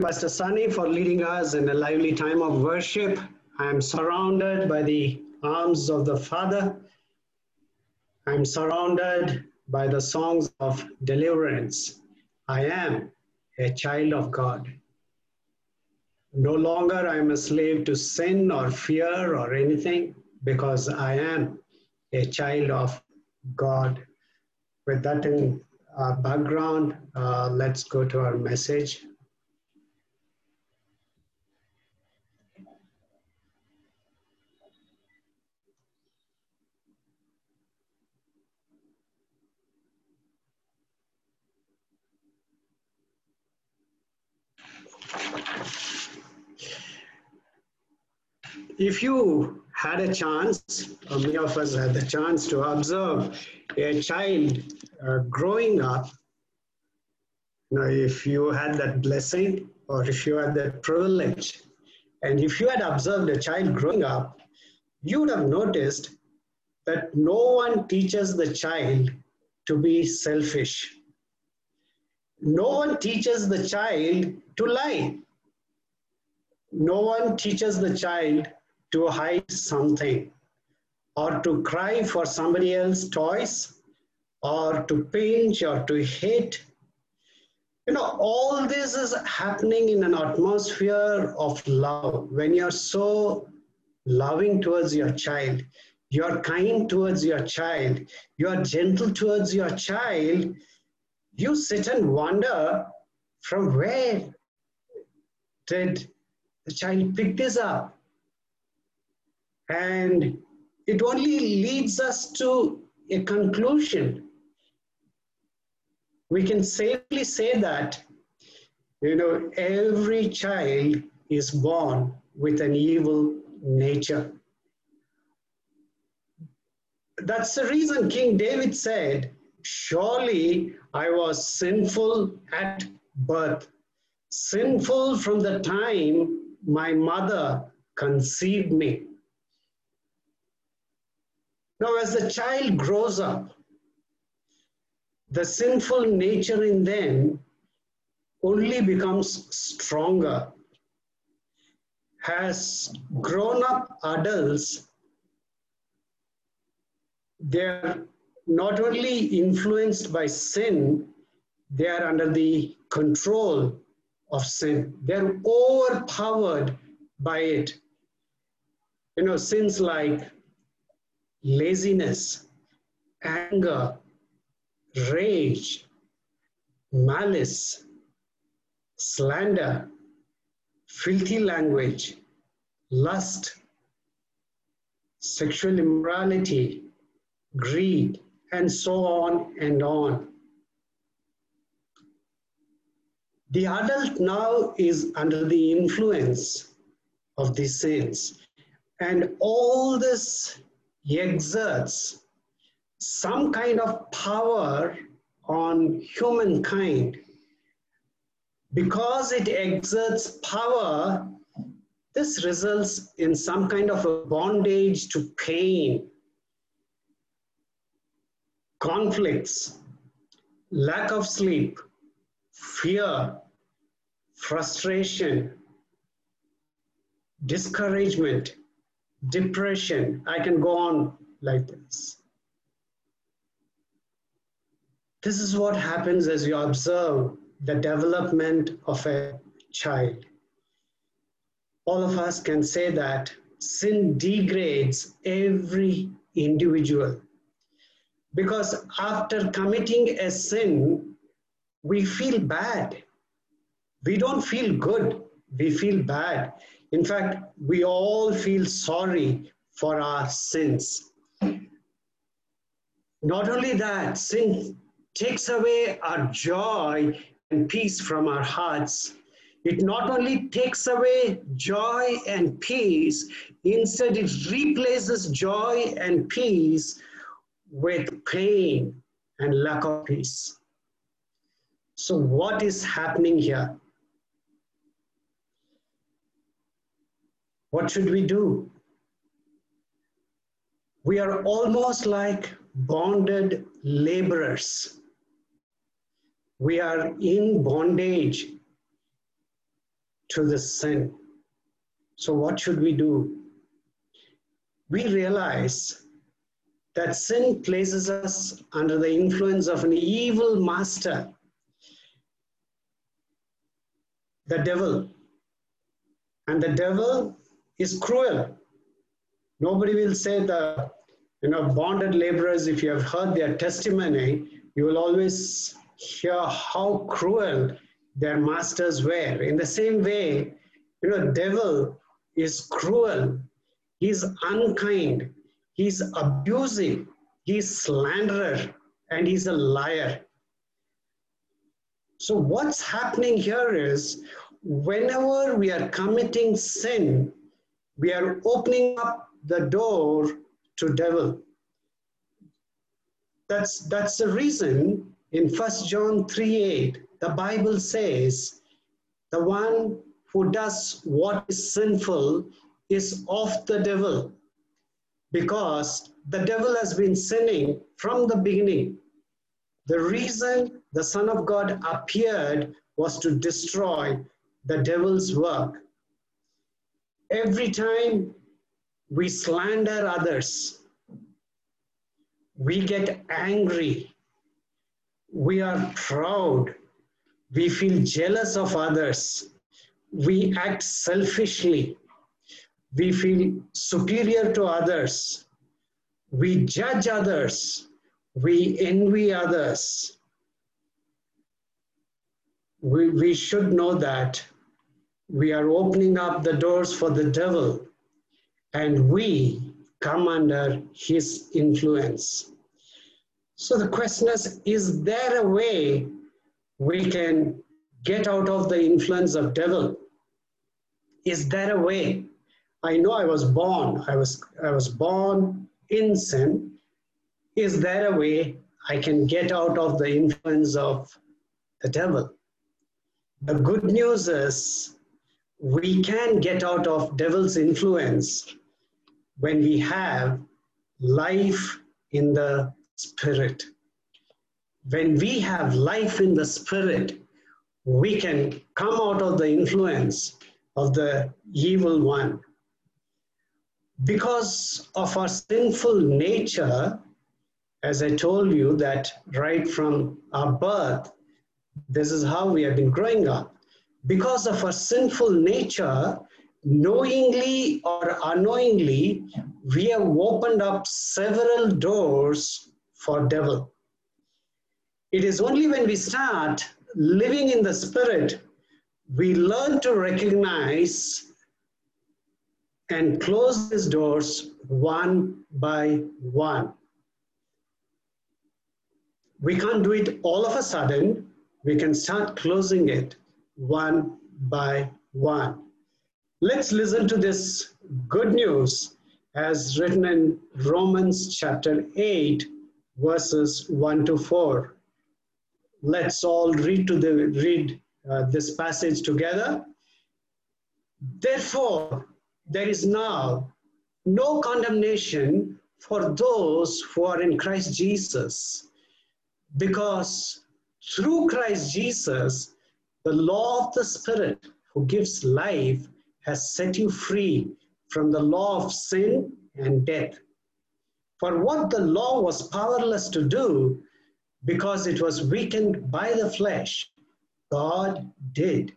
Pastor Sunny, for leading us in a lively time of worship. I am surrounded by the arms of the Father. I am surrounded by the songs of deliverance. I am a child of God. No longer I am a slave to sin or fear or anything because I am a child of God. With that in uh, background, uh, let's go to our message. If you had a chance, or many of us had the chance to observe a child uh, growing up, you know, if you had that blessing or if you had that privilege, and if you had observed a child growing up, you would have noticed that no one teaches the child to be selfish. No one teaches the child to lie. No one teaches the child to hide something or to cry for somebody else's toys or to pinch or to hit. You know, all this is happening in an atmosphere of love. When you're so loving towards your child, you're kind towards your child, you're gentle towards your child, you sit and wonder from where did the child pick this up? And it only leads us to a conclusion. We can safely say that, you know, every child is born with an evil nature. That's the reason King David said, Surely I was sinful at birth, sinful from the time my mother conceived me. Now, as the child grows up, the sinful nature in them only becomes stronger. As grown up adults, they're not only influenced by sin, they are under the control of sin. They're overpowered by it. You know, sins like laziness, anger, rage, malice, slander, filthy language, lust, sexual immorality, greed, and so on and on. The adult now is under the influence of these sins, and all this exerts some kind of power on humankind. Because it exerts power, this results in some kind of a bondage to pain, conflicts, lack of sleep, fear, frustration, discouragement, depression. I can go on like this. This is what happens as you observe the development of a child. All of us can say that sin degrades every individual because after committing a sin, we feel bad. We don't feel good, we feel bad. In fact, we all feel sorry for our sins. Not only that, sin takes away our joy and peace from our hearts. It not only takes away joy and peace, instead, it replaces joy and peace with pain and lack of peace. So, what is happening here? What should we do? We are almost like bonded laborers. We are in bondage. to the sin. So, what should we do? We realize that sin places us under the influence of an evil master, the devil. And the devil is cruel. Nobody will say the you know bonded laborers, if you have heard their testimony, you will always hear how cruel their masters were. In the same way, you know, devil is cruel, he's unkind, he's abusive, he's slanderer, and he's a liar. So what's happening here is whenever we are committing sin, we are opening up the door to devil. That's, that's the reason in First John 3 8, the Bible says, the one who does what is sinful is of the devil, because the devil has been sinning from the beginning. The reason the Son of God appeared was to destroy the devil's work. Every time we slander others, we get angry, we are proud, we feel jealous of others, we act selfishly, we feel superior to others, we judge others, we envy others. We, we should know that we are opening up the doors for the devil and we come under his influence. So the question is, is there a way we can get out of the influence of devil? Is there a way? I know I was born, I was, I was born in sin. Is there a way I can get out of the influence of the devil? The good news is we can get out of devil's influence when we have life in the spirit. When we have life in the spirit, we can come out of the influence of the evil one. Because of our sinful nature, as I told you, that right from our birth, this is how we have been growing up. Because of our sinful nature, knowingly or unknowingly, we have opened up several doors for devil. It is only when we start living in the spirit, we learn to recognize and close these doors one by one. We can't do it all of a sudden. We can start closing it one by one. Let's listen to this good news as written in Romans chapter 8, verses 1 to 4. Let's all read to the read uh, this passage together. Therefore, there is now no condemnation for those who are in Christ Jesus, because through Christ Jesus, the law of the Spirit who gives life has set you free from the law of sin and death. For what the law was powerless to do, because it was weakened by the flesh, God did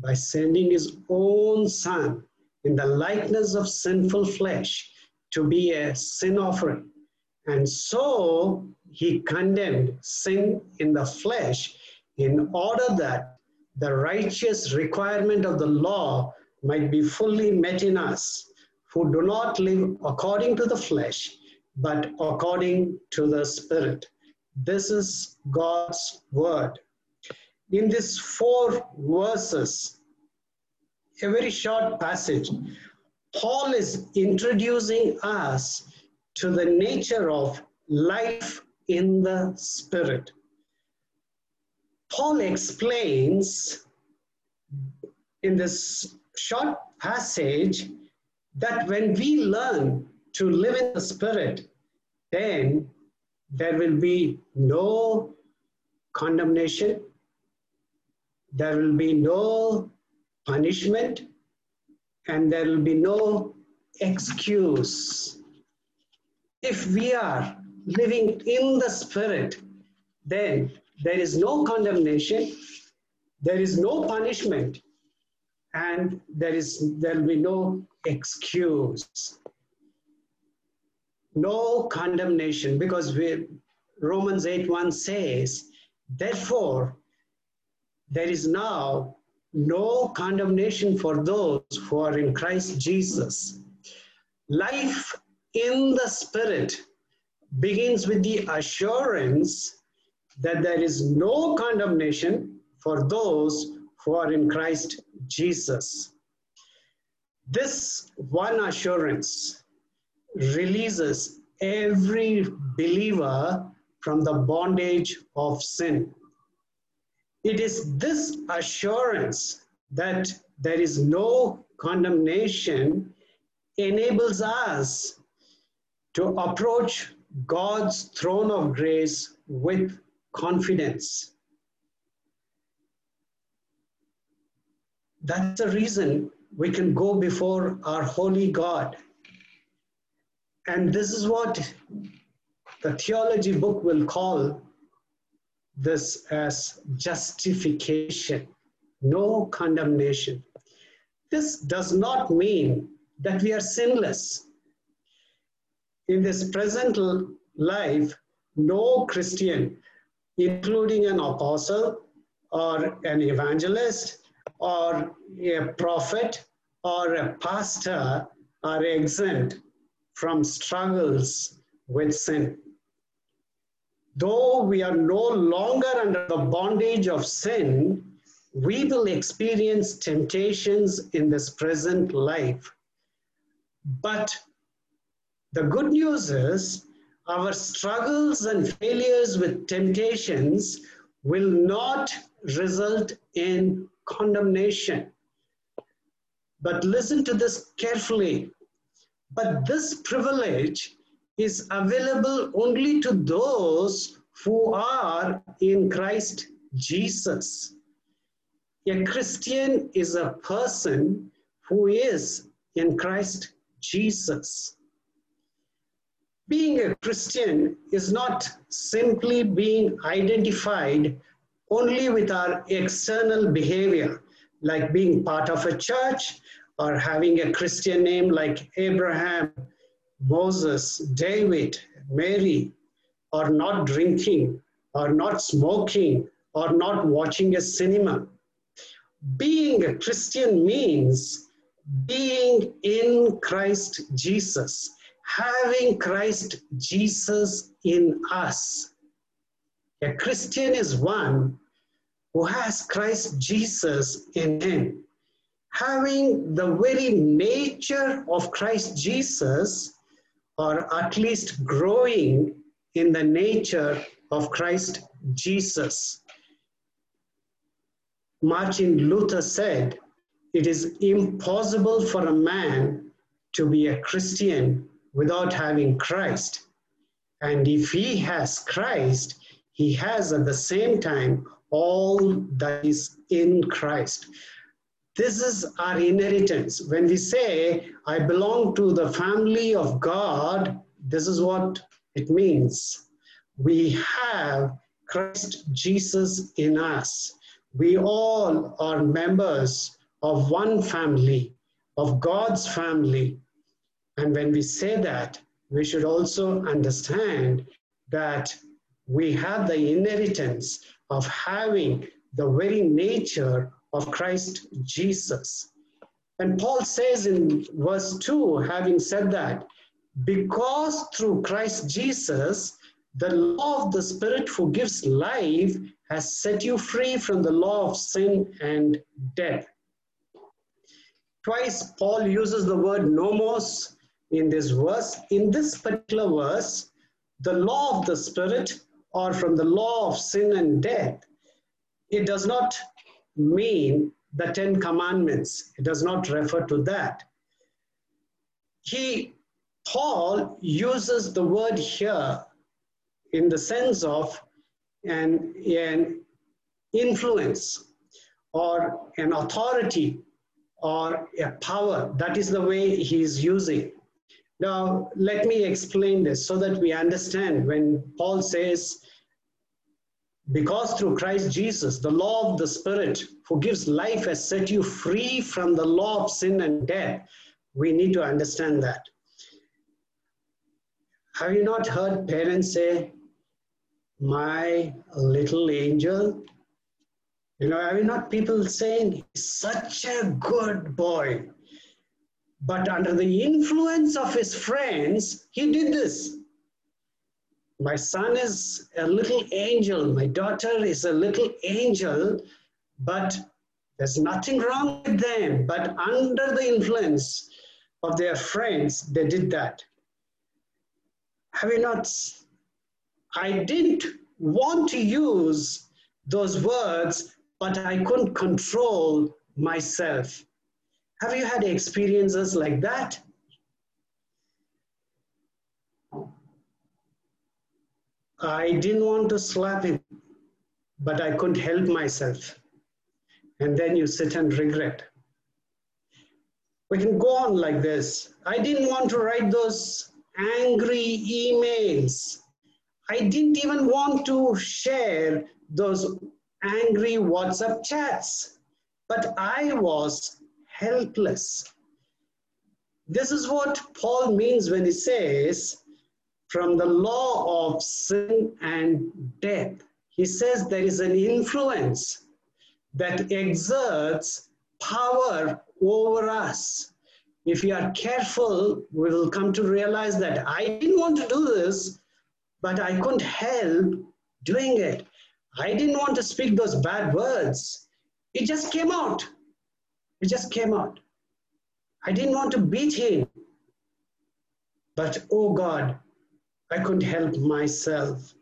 by sending his own Son in the likeness of sinful flesh to be a sin offering. And so he condemned sin in the flesh in order that the righteous requirement of the law might be fully met in us who do not live according to the flesh, but according to the Spirit. This is God's word. In these four verses, a very short passage, Paul is introducing us to the nature of life in the Spirit. Paul explains in this short passage that when we learn to live in the Spirit, then there will be no condemnation, there will be no punishment and there will be no excuse. If we are living in the Spirit, then there is no condemnation, there is no punishment, and there is there will be no excuse. No condemnation, because we, Romans 8 1 says, Therefore, there is now no condemnation for those who are in Christ Jesus. Life in the Spirit begins with the assurance that there is no condemnation for those who are in Christ Jesus. This one assurance releases every believer from the bondage of sin. It is this assurance that there is no condemnation enables us to approach God's throne of grace with confidence. That's the reason we can go before our holy God. And this is what the theology book will call this as justification, no condemnation. This does not mean that we are sinless. In this present life, no Christian, including an apostle or an evangelist or a prophet or a pastor, are exempt from struggles with sin. Though we are no longer under the bondage of sin, we will experience temptations in this present life. But the good news is our struggles and failures with temptations will not result in condemnation. But listen to this carefully. But this privilege is available only to those who are in Christ Jesus. A Christian is a person who is in Christ Jesus. Being a Christian is not simply being identified only with our external behavior, like being part of a church or having a Christian name like Abraham Moses, David, Mary or not drinking, or not smoking, or not watching a cinema. Being a Christian means being in Christ Jesus, having Christ Jesus in us. A Christian is one who has Christ Jesus in him. Having the very nature of Christ Jesus or at least growing in the nature of Christ Jesus. Martin Luther said, It is impossible for a man to be a Christian without having Christ. And if he has Christ, he has at the same time all that is in Christ. This is our inheritance. When we say, I belong to the family of God, this is what it means. We have Christ Jesus in us. We all are members of one family, of God's family. And when we say that, we should also understand that we have the inheritance of having the very nature of Christ Jesus. And Paul says in verse 2, having said that, because through Christ Jesus, the law of the Spirit who gives life has set you free from the law of sin and death. Twice, Paul uses the word nomos in this verse. In this particular verse, the law of the Spirit, or from the law of sin and death, it does not mean the Ten Commandments. It does not refer to that. He, Paul uses the word here in the sense of an, an influence or an authority or a power. That is the way he is using. Now, let me explain this so that we understand when Paul says, because through Christ Jesus, the law of the Spirit who gives life has set you free from the law of sin and death. We need to understand that. Have you not heard parents say, My little angel? You know, have you not people saying, Such a good boy? But under the influence of his friends, he did this. My son is a little angel. My daughter is a little angel, but there's nothing wrong with them. But under the influence of their friends, they did that. Have you not? I didn't want to use those words, but I couldn't control myself. Have you had experiences like that? I didn't want to slap him, but I couldn't help myself. And then you sit and regret. We can go on like this. I didn't want to write those angry emails. I didn't even want to share those angry WhatsApp chats, but I was helpless. This is what Paul means when he says, from the law of sin and death. He says there is an influence that exerts power over us. If we are careful, we will come to realize that I didn't want to do this, but I couldn't help doing it. I didn't want to speak those bad words. It just came out. It just came out. I didn't want to beat him. But oh God, I couldn't help myself.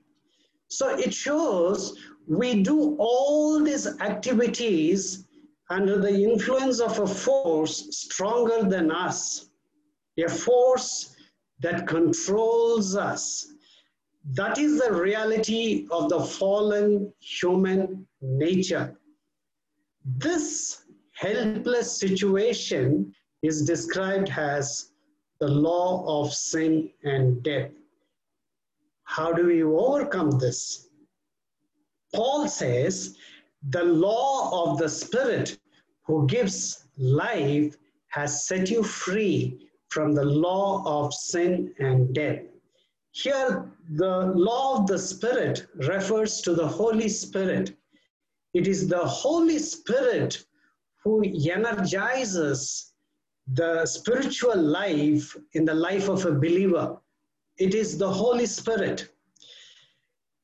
So it shows we do all these activities under the influence of a force stronger than us, a force that controls us. That is the reality of the fallen human nature. This helpless situation is described as the law of sin and death. How do we overcome this? Paul says, the law of the Spirit who gives life has set you free from the law of sin and death. Here, the law of the Spirit refers to the Holy Spirit. It is the Holy Spirit who energizes the spiritual life in the life of a believer. It is the Holy Spirit.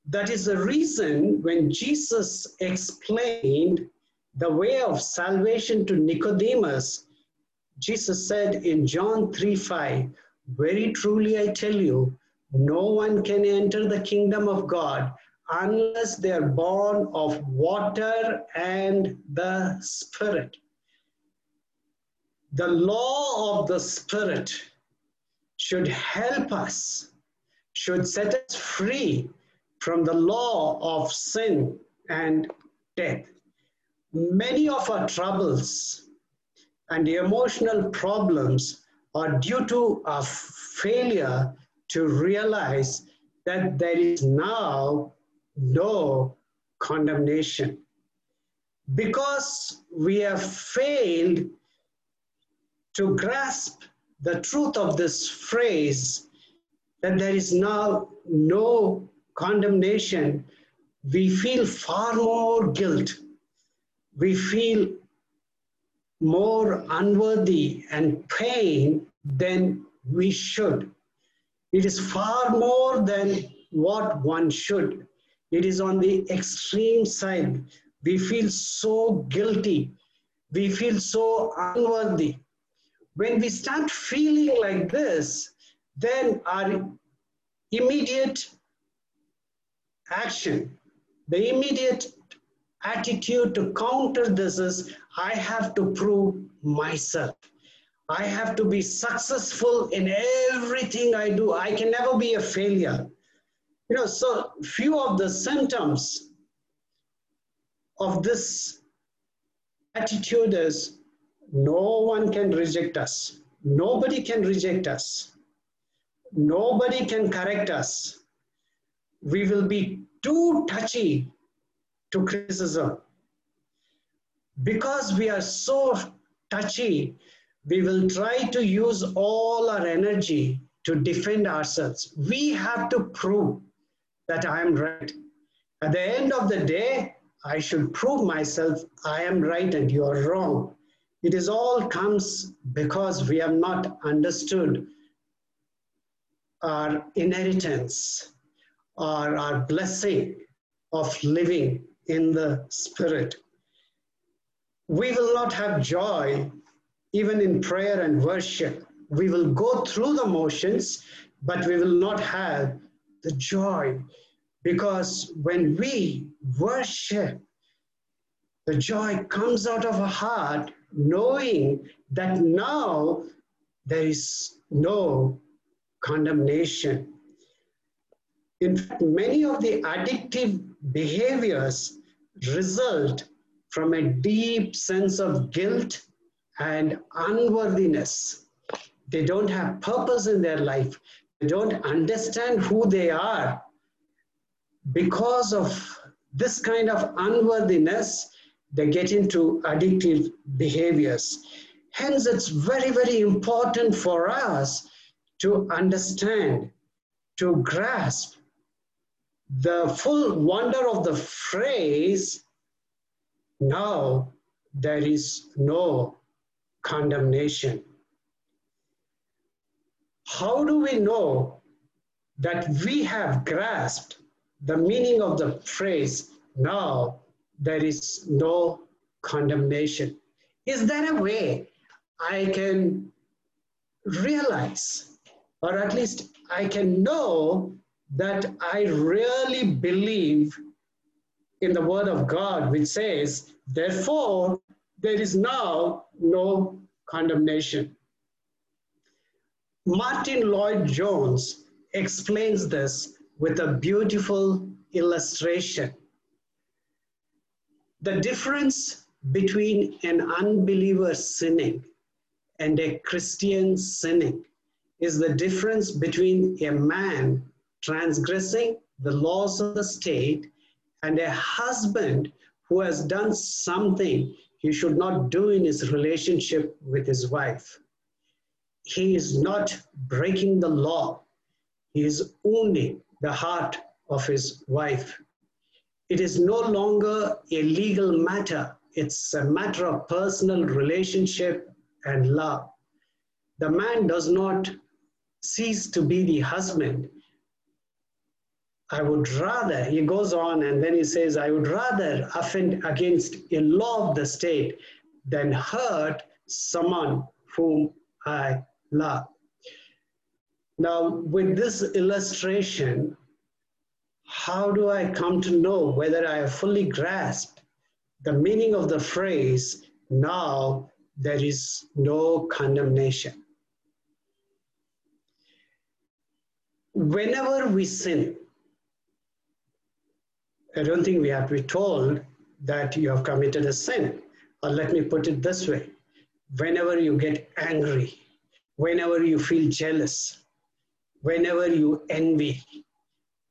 That is the reason when Jesus explained the way of salvation to Nicodemus, Jesus said in John 3 5, Very truly I tell you, no one can enter the kingdom of God unless they are born of water and the Spirit. The law of the Spirit should help us, should set us free from the law of sin and death. Many of our troubles and emotional problems are due to our failure to realize that there is now no condemnation. Because we have failed to grasp the truth of this phrase that there is now no condemnation, we feel far more guilt. We feel more unworthy and pain than we should. It is far more than what one should. It is on the extreme side. We feel so guilty. We feel so unworthy. When we start feeling like this, then our immediate action, the immediate attitude to counter this is I have to prove myself. I have to be successful in everything I do. I can never be a failure. You know, so few of the symptoms of this attitude is no one can reject us. Nobody can reject us. Nobody can correct us. We will be too touchy to criticism. Because we are so touchy, we will try to use all our energy to defend ourselves. We have to prove that I am right. At the end of the day, I should prove myself I am right and you are wrong. It is all comes because we have not understood our inheritance or our blessing of living in the Spirit. We will not have joy even in prayer and worship. We will go through the motions, but we will not have the joy because when we worship, the joy comes out of our heart knowing that now there is no condemnation. In fact, many of the addictive behaviors result from a deep sense of guilt and unworthiness. They don't have purpose in their life. Don't understand who they are. Because of this kind of unworthiness, they get into addictive behaviors. Hence, it's very, very important for us to understand, to grasp the full wonder of the phrase, now there is no condemnation. How do we know that we have grasped the meaning of the phrase, now there is no condemnation? Is there a way I can realize or at least I can know that I really believe in the word of God, which says, therefore, there is now no condemnation. Martyn Lloyd-Jones explains this with a beautiful illustration. The difference between an unbeliever sinning and a Christian sinning is the difference between a man transgressing the laws of the state and a husband who has done something he should not do in his relationship with his wife. He is not breaking the law, he is wounding the heart of his wife. It is no longer a legal matter, it's a matter of personal relationship and love. The man does not cease to be the husband, I would rather, he goes on and then he says, I would rather offend against a law of the state than hurt someone whom I love. Now, with this illustration, how do I come to know whether I have fully grasped the meaning of the phrase, now there is no condemnation? whenever we sin, I don't think we have to be told that you have committed a sin. Or let me put it this way whenever you get angry, whenever you feel jealous, whenever you envy,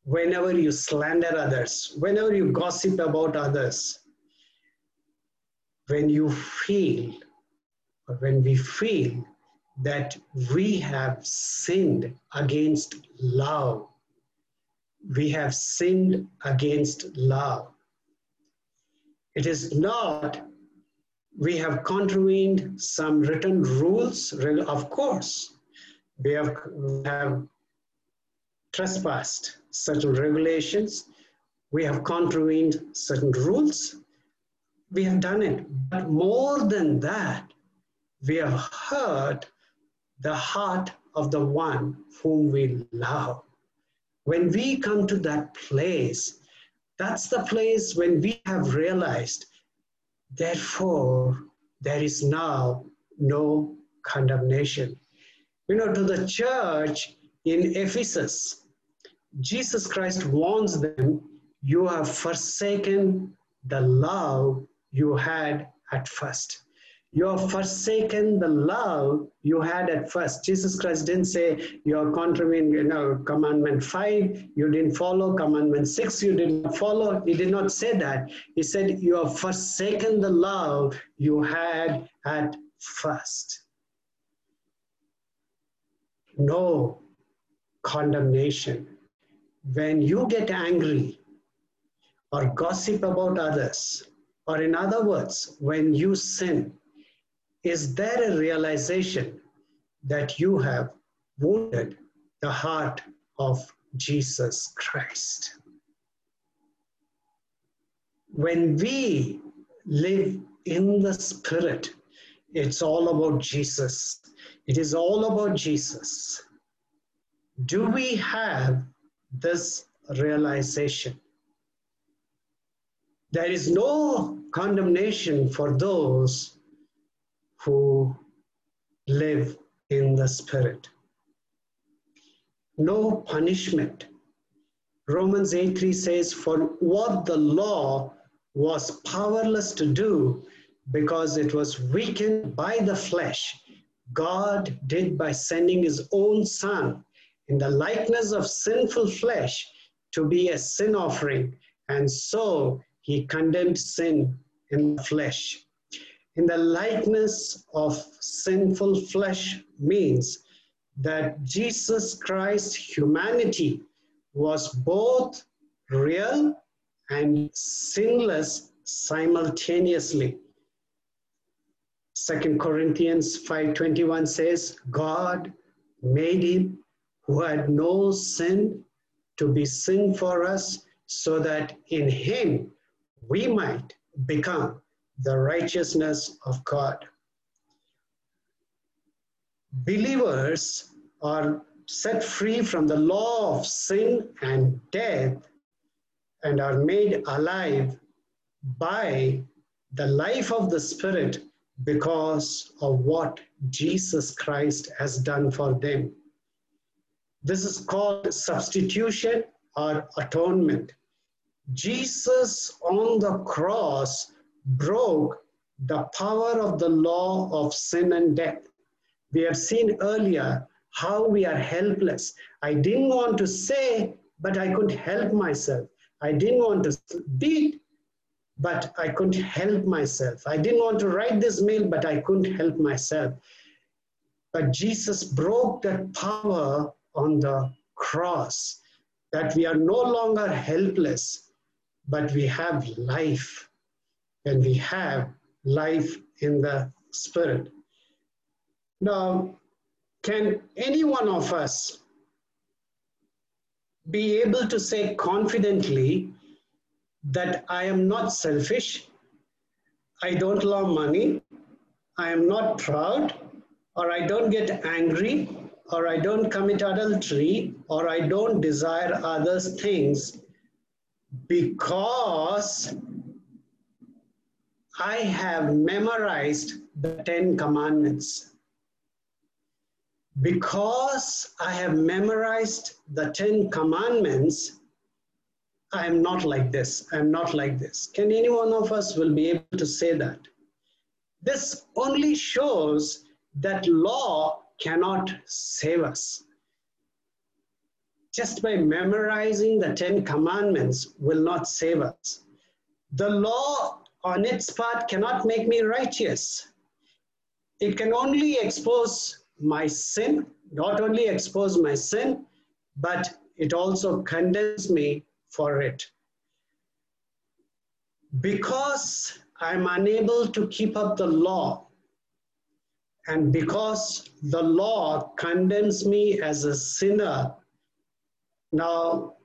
whenever you slander others, whenever you gossip about others, when you feel, or when we feel that we have sinned against love. We have sinned against love. It is not we have contravened some written rules, of course. We have, have trespassed certain regulations. We have contravened certain rules. We have done it. But more than that, we have hurt the heart of the one whom we love. When we come to that place, that's the place when we have realized, therefore, there is now no condemnation. You know, to the church in Ephesus, Jesus Christ warns them, You have forsaken the love you had at first. You have forsaken the love you had at first. Jesus Christ didn't say you are you know, commandment five, you didn't follow, commandment six, you didn't follow. He did not say that. He said you have forsaken the love you had at first. No condemnation. When you get angry or gossip about others, or in other words, when you sin, is there a realization that you have wounded the heart of Jesus Christ? When we live in the Spirit, it's all about Jesus. It is all about Jesus. Do we have this realization? There is no condemnation for those who live in the Spirit. No punishment. Romans 8 3 says, For what the law was powerless to do because it was weakened by the flesh, God did by sending his own Son in the likeness of sinful flesh to be a sin offering. And so he condemned sin in the flesh in the likeness of sinful flesh means that Jesus Christ's humanity was both real and sinless simultaneously. 2 Corinthians 5:21 says, God made him who had no sin to be sin for us so that in him we might become the righteousness of God. Believers are set free from the law of sin and death and are made alive by the life of the Spirit because of what Jesus Christ has done for them. This is called substitution or atonement. Jesus on the cross broke the power of the law of sin and death. We have seen earlier how we are helpless. I didn't want to say, but I couldn't help myself. I didn't want to beat, but I couldn't help myself. I didn't want to write this mail, but I couldn't help myself. But Jesus broke that power on the cross, that we are no longer helpless, but we have life and we have life in the Spirit. Now, can any one of us be able to say confidently that I am not selfish, I don't love money, I am not proud, or I don't get angry, or I don't commit adultery, or I don't desire others' things because I have memorized the Ten Commandments. Because I have memorized the Ten Commandments, I am not like this. I am not like this. Can any one of us will be able to say that? This only shows that law cannot save us. Just by memorizing the Ten Commandments will not save us. The law on its part cannot make me righteous. It can only expose my sin, not only expose my sin, but it also condemns me for it. Because I'm unable to keep up the law, and because the law condemns me as a sinner, now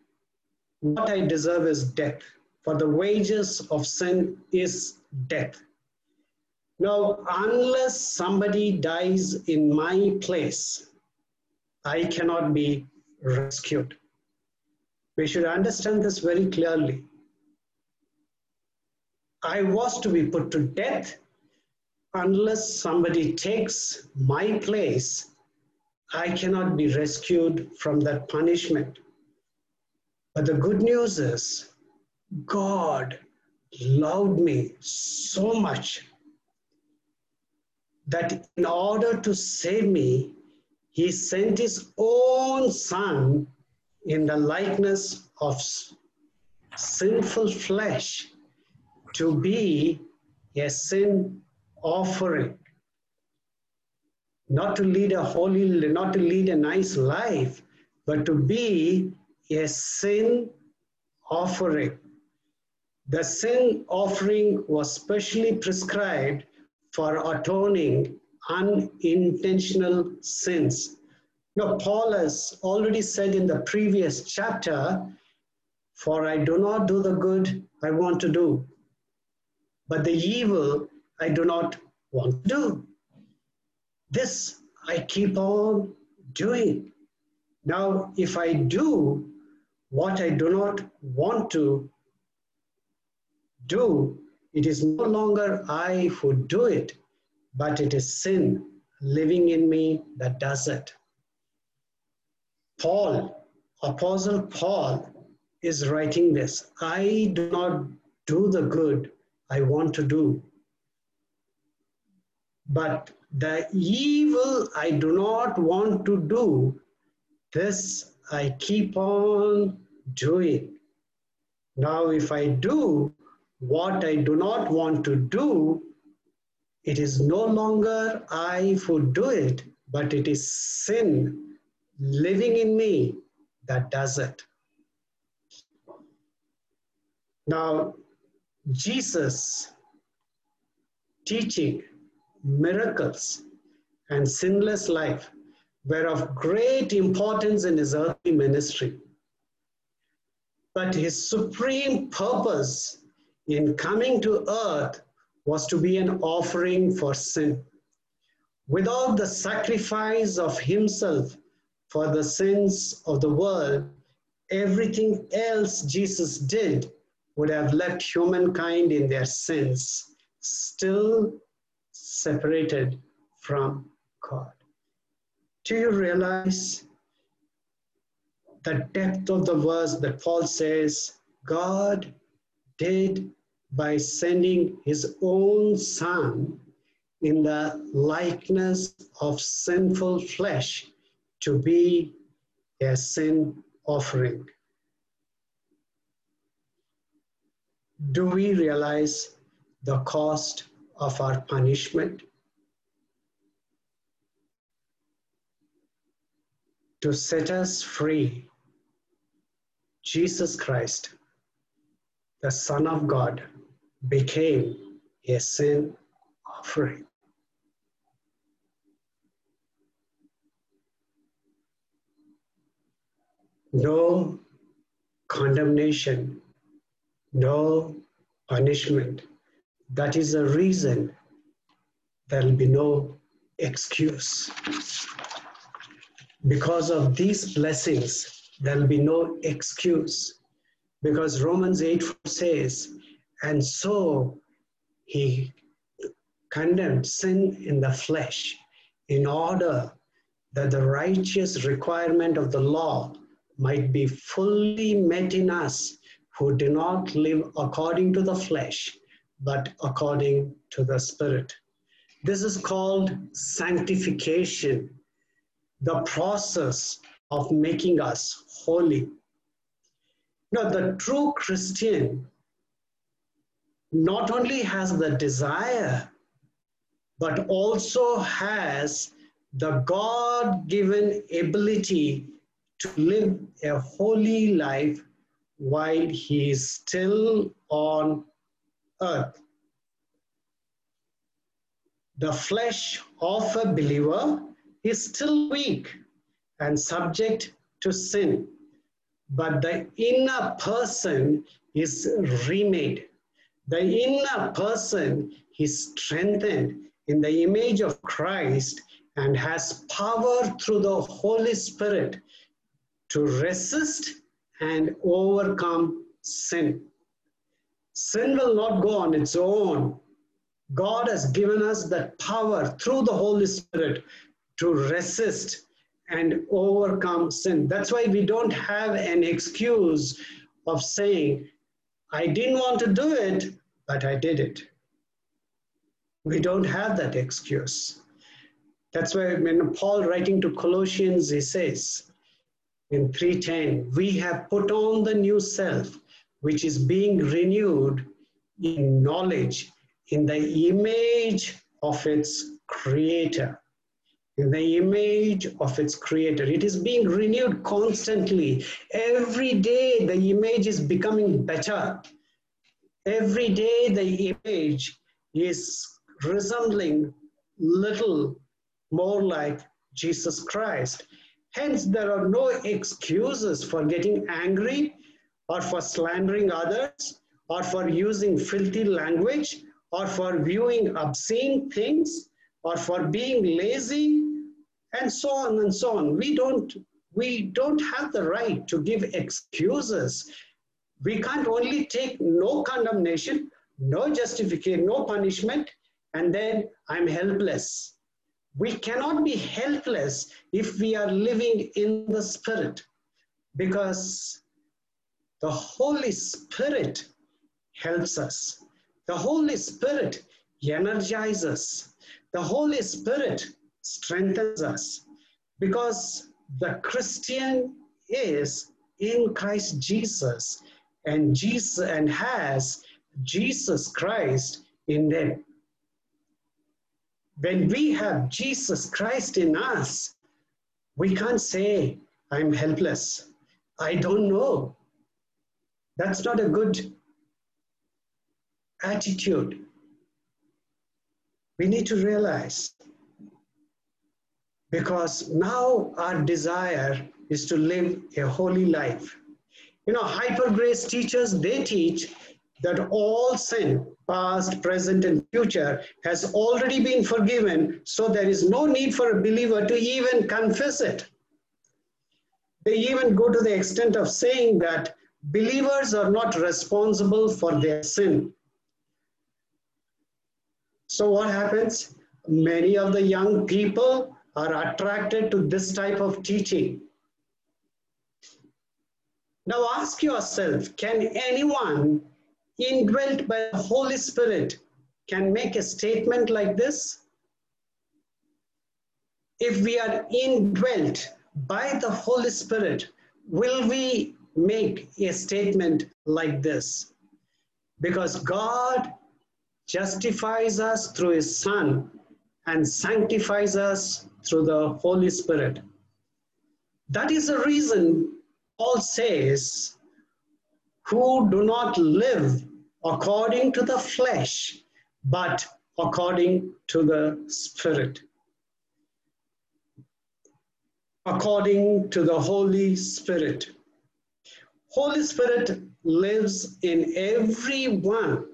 what I deserve is death for the wages of sin is death. Now, unless somebody dies in my place, I cannot be rescued. We should understand this very clearly. I was to be put to death unless somebody takes my place. I cannot be rescued from that punishment. But the good news is God loved me so much that in order to save me, he sent his own son in the likeness of sinful flesh to be a sin offering. Not to lead a holy, not to lead a nice life, but to be a sin offering. The sin offering was specially prescribed for atoning unintentional sins. Now, Paul has already said in the previous chapter, For I do not do the good I want to do, but the evil I do not want to do. This I keep on doing. Now, if I do what I do not want to do, it is no longer I who do it, but it is sin living in me that does it. Paul, Apostle Paul, is writing this I do not do the good I want to do, but the evil I do not want to do, this I keep on doing. Now, if I do what I do not want to do, it is no longer I who do it, but it is sin living in me that does it. Now, Jesus teaching miracles and sinless life were of great importance in his earthly ministry. But his supreme purpose in coming to earth was to be an offering for sin. Without the sacrifice of himself for the sins of the world, everything else Jesus did would have left humankind in their sins, still separated from God. Do you realize the depth of the verse that Paul says God did by sending his own son in the likeness of sinful flesh to be a sin offering. Do we realize the cost of our punishment? To set us free, Jesus Christ, the Son of God, became a sin offering. No condemnation, no punishment. That is the reason there will be no excuse. Because of these blessings, there will be no excuse. Because Romans 8 says, and so he condemned sin in the flesh in order that the righteous requirement of the law might be fully met in us who do not live according to the flesh, but according to the Spirit. This is called sanctification, the process of making us holy. Now, the true Christian not only has the desire, but also has the God given ability to live a holy life while he is still on earth. The flesh of a believer is still weak and subject to sin, but the inner person is remade the inner person is strengthened in the image of Christ and has power through the Holy Spirit to resist and overcome sin. Sin will not go on its own. God has given us that power through the Holy Spirit to resist and overcome sin. That's why we don't have an excuse of saying, I didn't want to do it, but I did it. We don't have that excuse. That's why when Paul writing to Colossians, he says in 3:10, we have put on the new self, which is being renewed in knowledge, in the image of its creator. In the image of its creator. It is being renewed constantly. Every day, the image is becoming better. Every day, the image is resembling little more like Jesus Christ. Hence, there are no excuses for getting angry or for slandering others or for using filthy language or for viewing obscene things or for being lazy and so on and so on. We don't, we don't have the right to give excuses. We can't only take no condemnation, no justification, no punishment, and then I'm helpless. We cannot be helpless if we are living in the Spirit because the Holy Spirit helps us. The Holy Spirit energizes us. The Holy Spirit strengthens us because the Christian is in Christ Jesus and Jesus and has Jesus Christ in them. When we have Jesus Christ in us, we can't say, I'm helpless. I don't know. That's not a good attitude. We need to realize because now our desire is to live a holy life. You know, hyper grace teachers, they teach that all sin, past, present, and future, has already been forgiven, so there is no need for a believer to even confess it. They even go to the extent of saying that believers are not responsible for their sin. So, what happens? Many of the young people are attracted to this type of teaching. Now, ask yourself can anyone indwelt by the Holy Spirit can make a statement like this? If we are indwelt by the Holy Spirit, will we make a statement like this? Because God justifies us through His Son and sanctifies us through the Holy Spirit. That is the reason Paul says, who do not live according to the flesh, but according to the Spirit. According to the Holy Spirit. Holy Spirit lives in everyone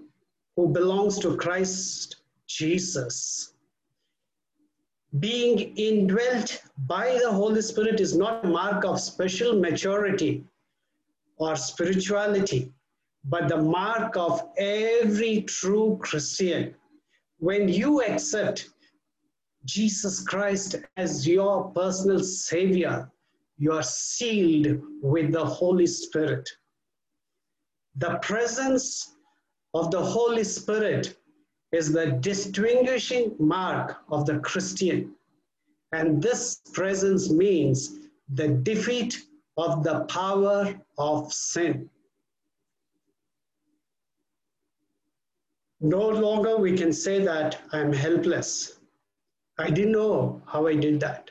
who belongs to Christ Jesus. Being indwelt by the Holy Spirit is not a mark of special maturity or spirituality but the mark of every true Christian. When you accept Jesus Christ as your personal Savior, you are sealed with the Holy Spirit. The presence of the Holy Spirit is the distinguishing mark of the Christian. And this presence means the defeat of the power of sin. No longer we can say that I'm helpless. I didn't know how I did that.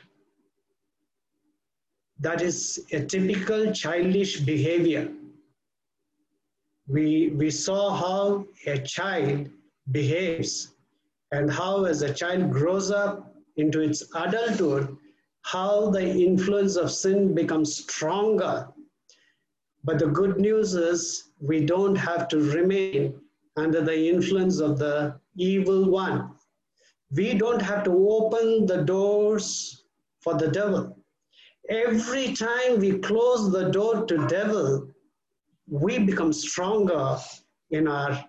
That is a typical childish behavior. We, we saw how a child behaves and how as a child grows up into its adulthood, how the influence of sin becomes stronger. But the good news is we don't have to remain under the influence of the evil one. We don't have to open the doors for the devil. Every time we close the door to devil, we become stronger in our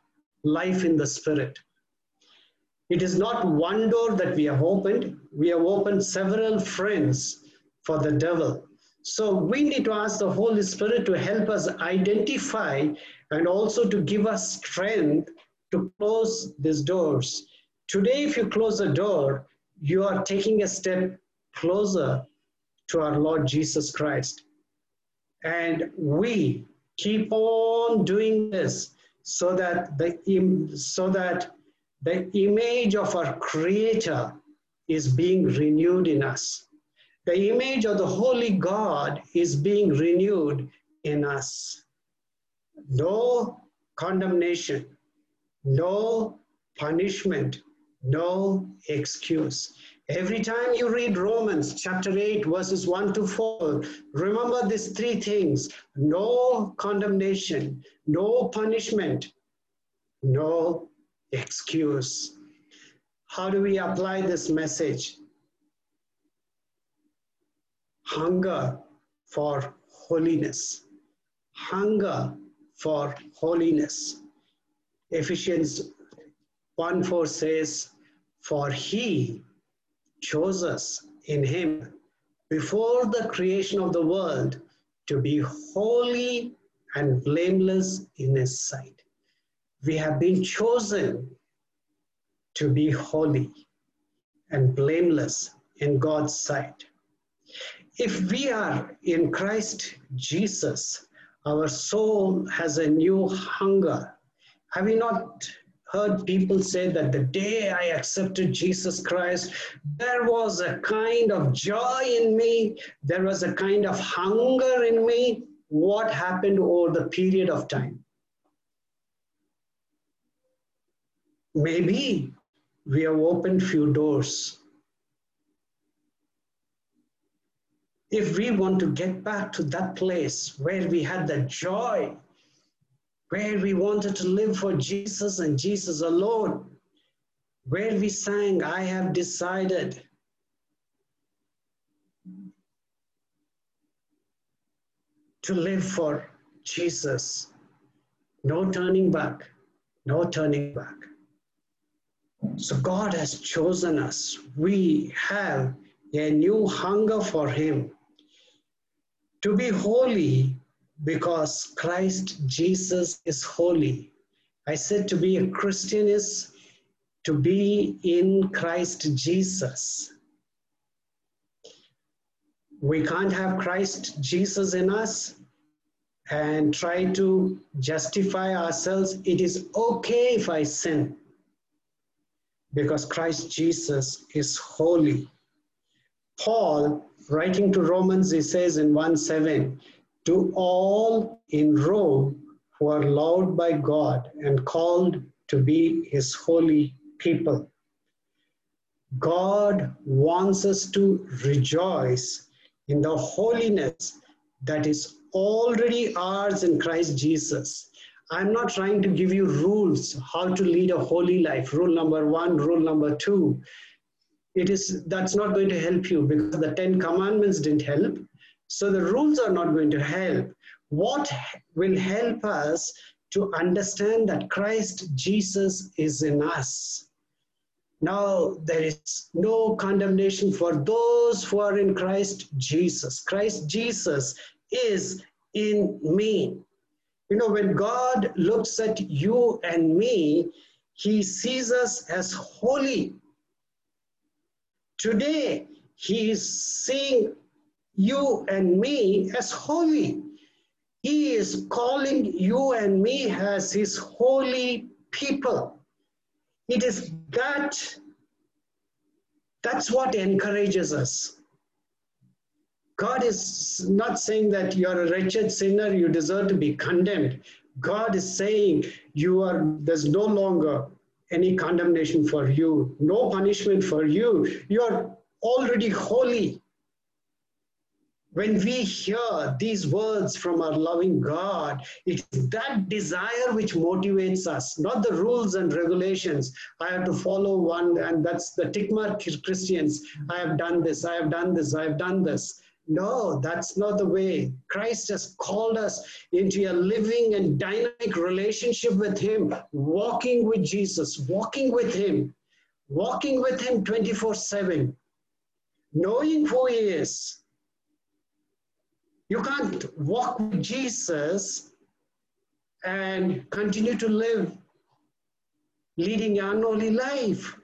life in the spirit. It is not one door that we have opened, we have opened several friends for the devil. So we need to ask the Holy Spirit to help us identify and also to give us strength to close these doors. Today, if you close the door, you are taking a step closer to our Lord Jesus Christ. And we keep on doing this so that the so that the image of our creator is being renewed in us. The image of the holy god is being renewed in us. No condemnation no punishment no excuse Every time you read Romans chapter 8, verses 1 to 4, remember these three things no condemnation, no punishment, no excuse. How do we apply this message? Hunger for holiness. Hunger for holiness. Ephesians 1 4 says, For he chose us in him before the creation of the world to be holy and blameless in his sight. We have been chosen to be holy and blameless in God's sight. If we are in Christ Jesus, our soul has a new hunger. Have we not heard people say that the day I accepted Jesus Christ, there was a kind of joy in me, there was a kind of hunger in me. What happened over the period of time? Maybe we have opened few doors. If we want to get back to that place where we had the joy where we wanted to live for Jesus and Jesus alone, where we sang, I have decided. To live for Jesus. No turning back. No turning back. So God has chosen us. We have a new hunger for Him. To be holy because Christ Jesus is holy. I said to be a Christian is to be in Christ Jesus. We can't have Christ Jesus in us and try to justify ourselves. It is okay if I sin because Christ Jesus is holy. Paul, writing to Romans, he says in 1 7, to all in Rome who are loved by God and called to be his holy people. God wants us to rejoice in the holiness that is already ours in Christ Jesus. I'm not trying to give you rules how to lead a holy life. Rule number one, rule number two. It is that's not going to help you because the Ten Commandments didn't help. So the rules are not going to help. What will help us to understand that Christ Jesus is in us? Now, there is no condemnation for those who are in Christ Jesus. Christ Jesus is in me. You know, when God looks at you and me, he sees us as holy. Today, he is seeing you and me as holy. He is calling you and me as his holy people. It is that, that's what encourages us. God is not saying that you're a wretched sinner, you deserve to be condemned. God is saying you are, there's no longer any condemnation for you, no punishment for you. You're already holy. When we hear these words from our loving God, it's that desire which motivates us, not the rules and regulations. I have to follow one, and that's the tick mark Christians. I have done this, I have done this, I have done this. No, that's not the way. Christ has called us into a living and dynamic relationship with Him, walking with Jesus, walking with Him, walking with Him 24 7, knowing who He is, you can't walk with Jesus and continue to live leading an unholy life.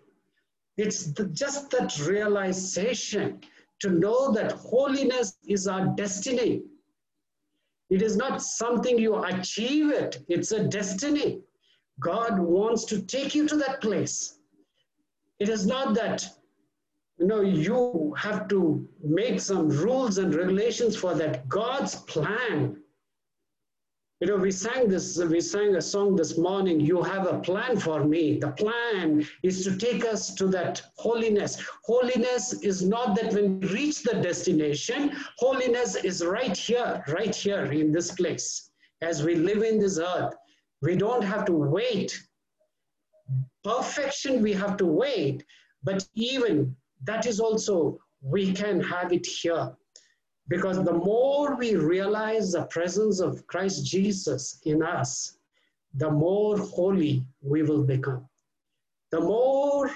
It's the, just that realization to know that holiness is our destiny. It is not something you achieve it, it's a destiny. God wants to take you to that place. It is not that you know you have to make some rules and regulations for that. God's plan you know, we sang this, we sang a song this morning, You have a plan for me. The plan is to take us to that holiness. Holiness is not that when we reach the destination, holiness is right here, right here in this place. As we live in this earth, we don't have to wait. Perfection, we have to wait, but even that is also, we can have it here because the more we realize the presence of Christ Jesus in us, the more holy we will become. The more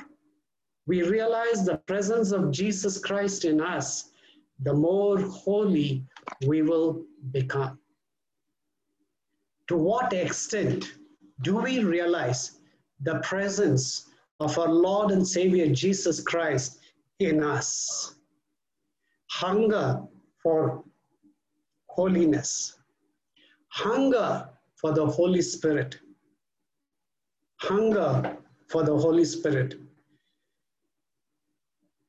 we realize the presence of Jesus Christ in us, the more holy we will become. To what extent do we realize the presence of our Lord and Savior Jesus Christ in us? Hunger for holiness, hunger for the Holy Spirit, hunger for the Holy Spirit.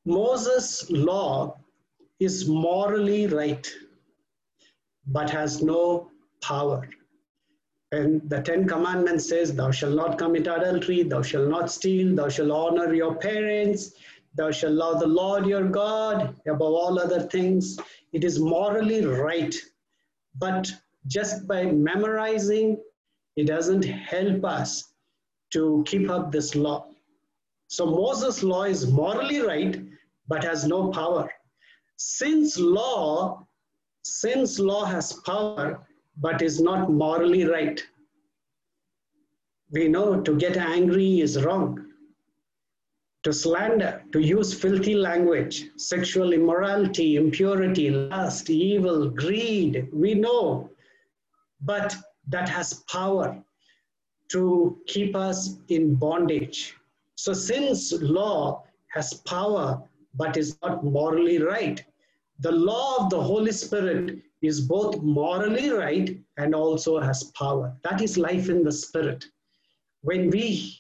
Moses' law is morally right, but has no power. And the Ten Commandments says, Thou shalt not commit adultery, thou shalt not steal, thou shalt honor your parents, thou shalt love the Lord your God above all other things. It is morally right, but just by memorizing, it doesn't help us to keep up this law. So Moses' law is morally right, but has no power. Since law, since law has power, but is not morally right. We know to get angry is wrong to slander, to use filthy language, sexual immorality, impurity, lust, evil, greed, we know. But that has power to keep us in bondage. So, since law has power but is not morally right, the law of the Holy Spirit is both morally right and also has power. That is life in the Spirit. When we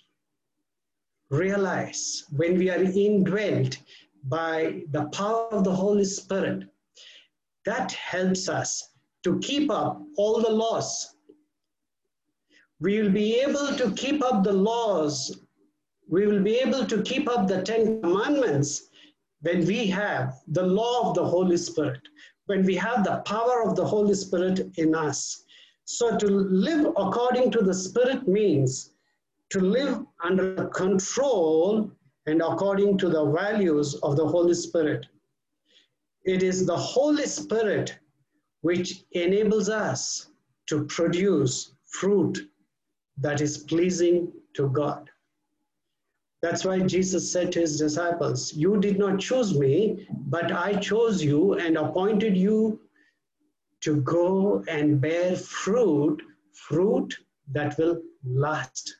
realize when we are indwelt by the power of the Holy Spirit, that helps us to keep up all the laws. We will be able to keep up the laws. We will be able to keep up the Ten Commandments when we have the law of the Holy Spirit, when we have the power of the Holy Spirit in us. So to live according to the Spirit means to live under control and according to the values of the Holy Spirit. It is the Holy Spirit which enables us to produce fruit that is pleasing to God. That's why Jesus said to his disciples, You did not choose me, but I chose you and appointed you to go and bear fruit, fruit that will last.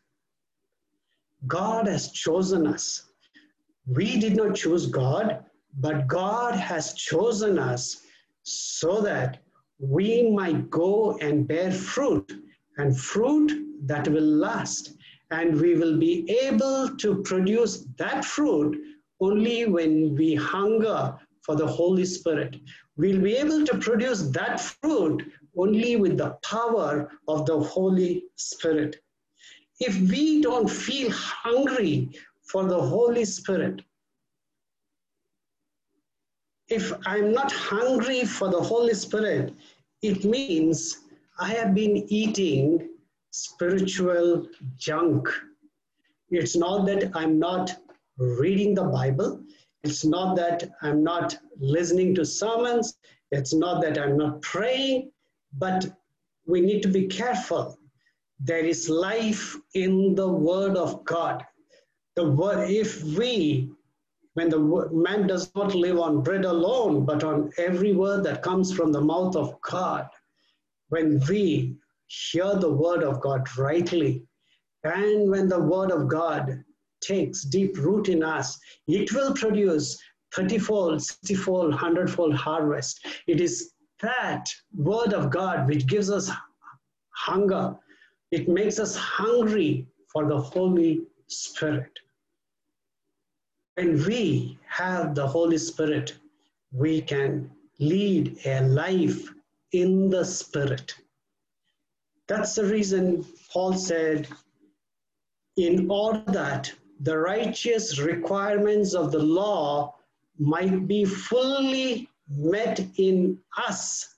God has chosen us. We did not choose God, but God has chosen us so that we might go and bear fruit, and fruit that will last. And we will be able to produce that fruit only when we hunger for the Holy Spirit. We'll be able to produce that fruit only with the power of the Holy Spirit if we don't feel hungry for the Holy Spirit, if I'm not hungry for the Holy Spirit, it means I have been eating spiritual junk. It's not that I'm not reading the Bible. It's not that I'm not listening to sermons. It's not that I'm not praying, but we need to be careful there is life in the word of God. The word, if we, when the man does not live on bread alone, but on every word that comes from the mouth of God, when we hear the word of God rightly, and when the word of God takes deep root in us, it will produce 30-fold, 60-fold, 100-fold harvest. It is that word of God which gives us hunger. It makes us hungry for the Holy Spirit. When we have the Holy Spirit, we can lead a life in the Spirit. That's the reason Paul said, in order that the righteous requirements of the law might be fully met in us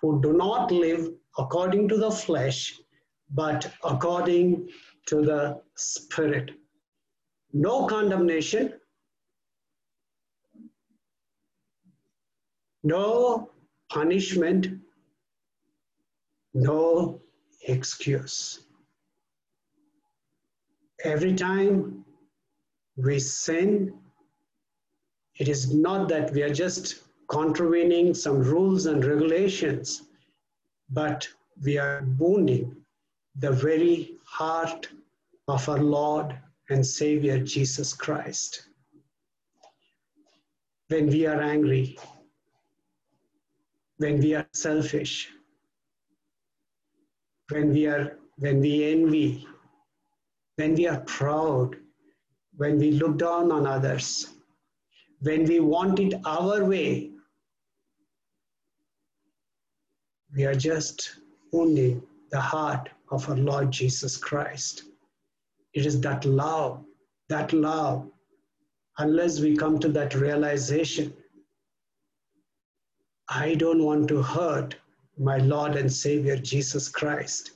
who do not live according to the flesh, but according to the Spirit. No condemnation, no punishment, no excuse. Every time we sin, it is not that we are just contravening some rules and regulations, but we are wounding the very heart of our Lord and Savior Jesus Christ. When we are angry, when we are selfish, when we are when we envy, when we are proud, when we look down on others, when we want it our way, we are just wounding the heart of our Lord Jesus Christ. It is that love, that love, unless we come to that realization, I don't want to hurt my Lord and Savior Jesus Christ.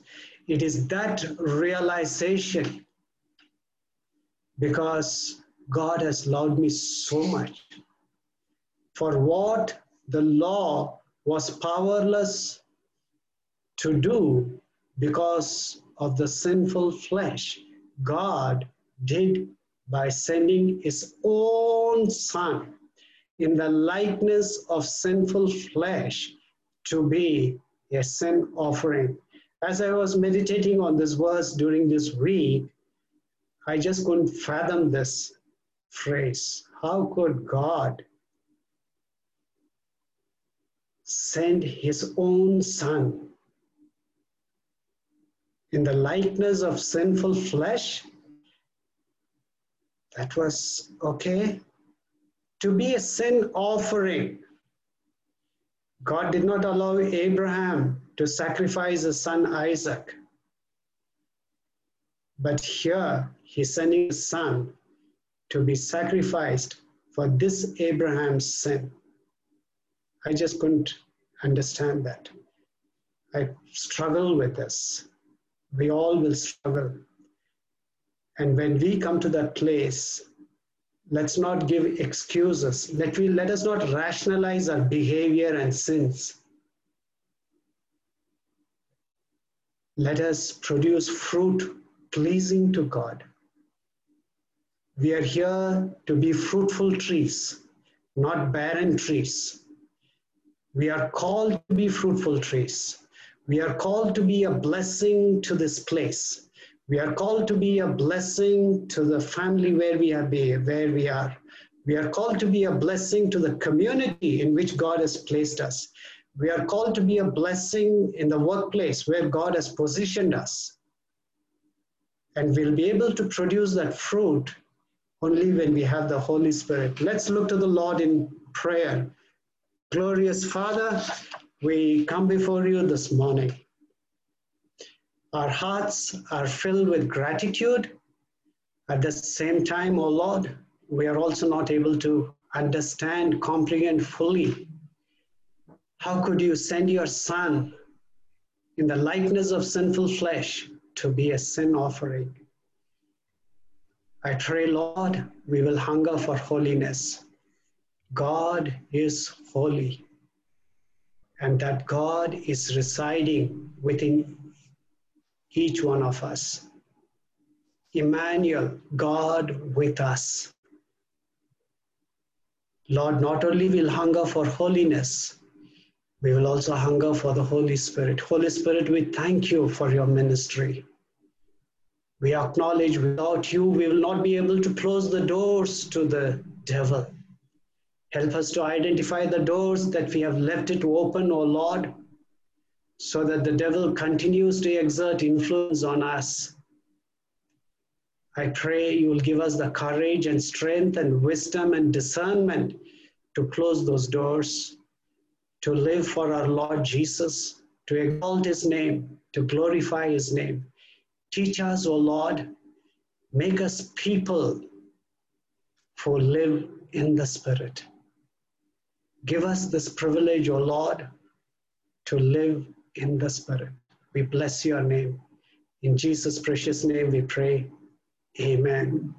It is that realization because God has loved me so much. For what the law was powerless to do because of the sinful flesh, God did by sending his own Son in the likeness of sinful flesh to be a sin offering. As I was meditating on this verse during this week, I just couldn't fathom this phrase. How could God send his own son in the likeness of sinful flesh? That was okay. To be a sin offering. God did not allow Abraham to sacrifice his son Isaac. But here he's sending his son to be sacrificed for this Abraham's sin. I just couldn't understand that. I struggle with this. We all will struggle. And when we come to that place, let's not give excuses. Let, we, let us not rationalize our behavior and sins. Let us produce fruit pleasing to God. We are here to be fruitful trees, not barren trees. We are called to be fruitful trees. We are called to be a blessing to this place. We are called to be a blessing to the family where we are, where we are. We are called to be a blessing to the community in which God has placed us. We are called to be a blessing in the workplace where God has positioned us and we'll be able to produce that fruit only when we have the Holy Spirit. Let's look to the Lord in prayer. Glorious Father, we come before you this morning. Our hearts are filled with gratitude. At the same time, O oh Lord, we are also not able to understand, comprehend fully. How could you send your Son in the likeness of sinful flesh to be a sin offering. I pray, Lord, we will hunger for holiness. God is holy, and that God is residing within each one of us. Emmanuel, God with us. Lord, not only will hunger for holiness, we will also hunger for the Holy Spirit. Holy Spirit, we thank you for your ministry. We acknowledge without you, we will not be able to close the doors to the devil. Help us to identify the doors that we have left it open, O Lord, so that the devil continues to exert influence on us. I pray you will give us the courage and strength and wisdom and discernment to close those doors, to live for our Lord Jesus, to exalt his name, to glorify his name. Teach us, O Lord, make us people who live in the Spirit. Give us this privilege, O Lord, to live in the Spirit. We bless your name. In Jesus' precious name we pray. Amen.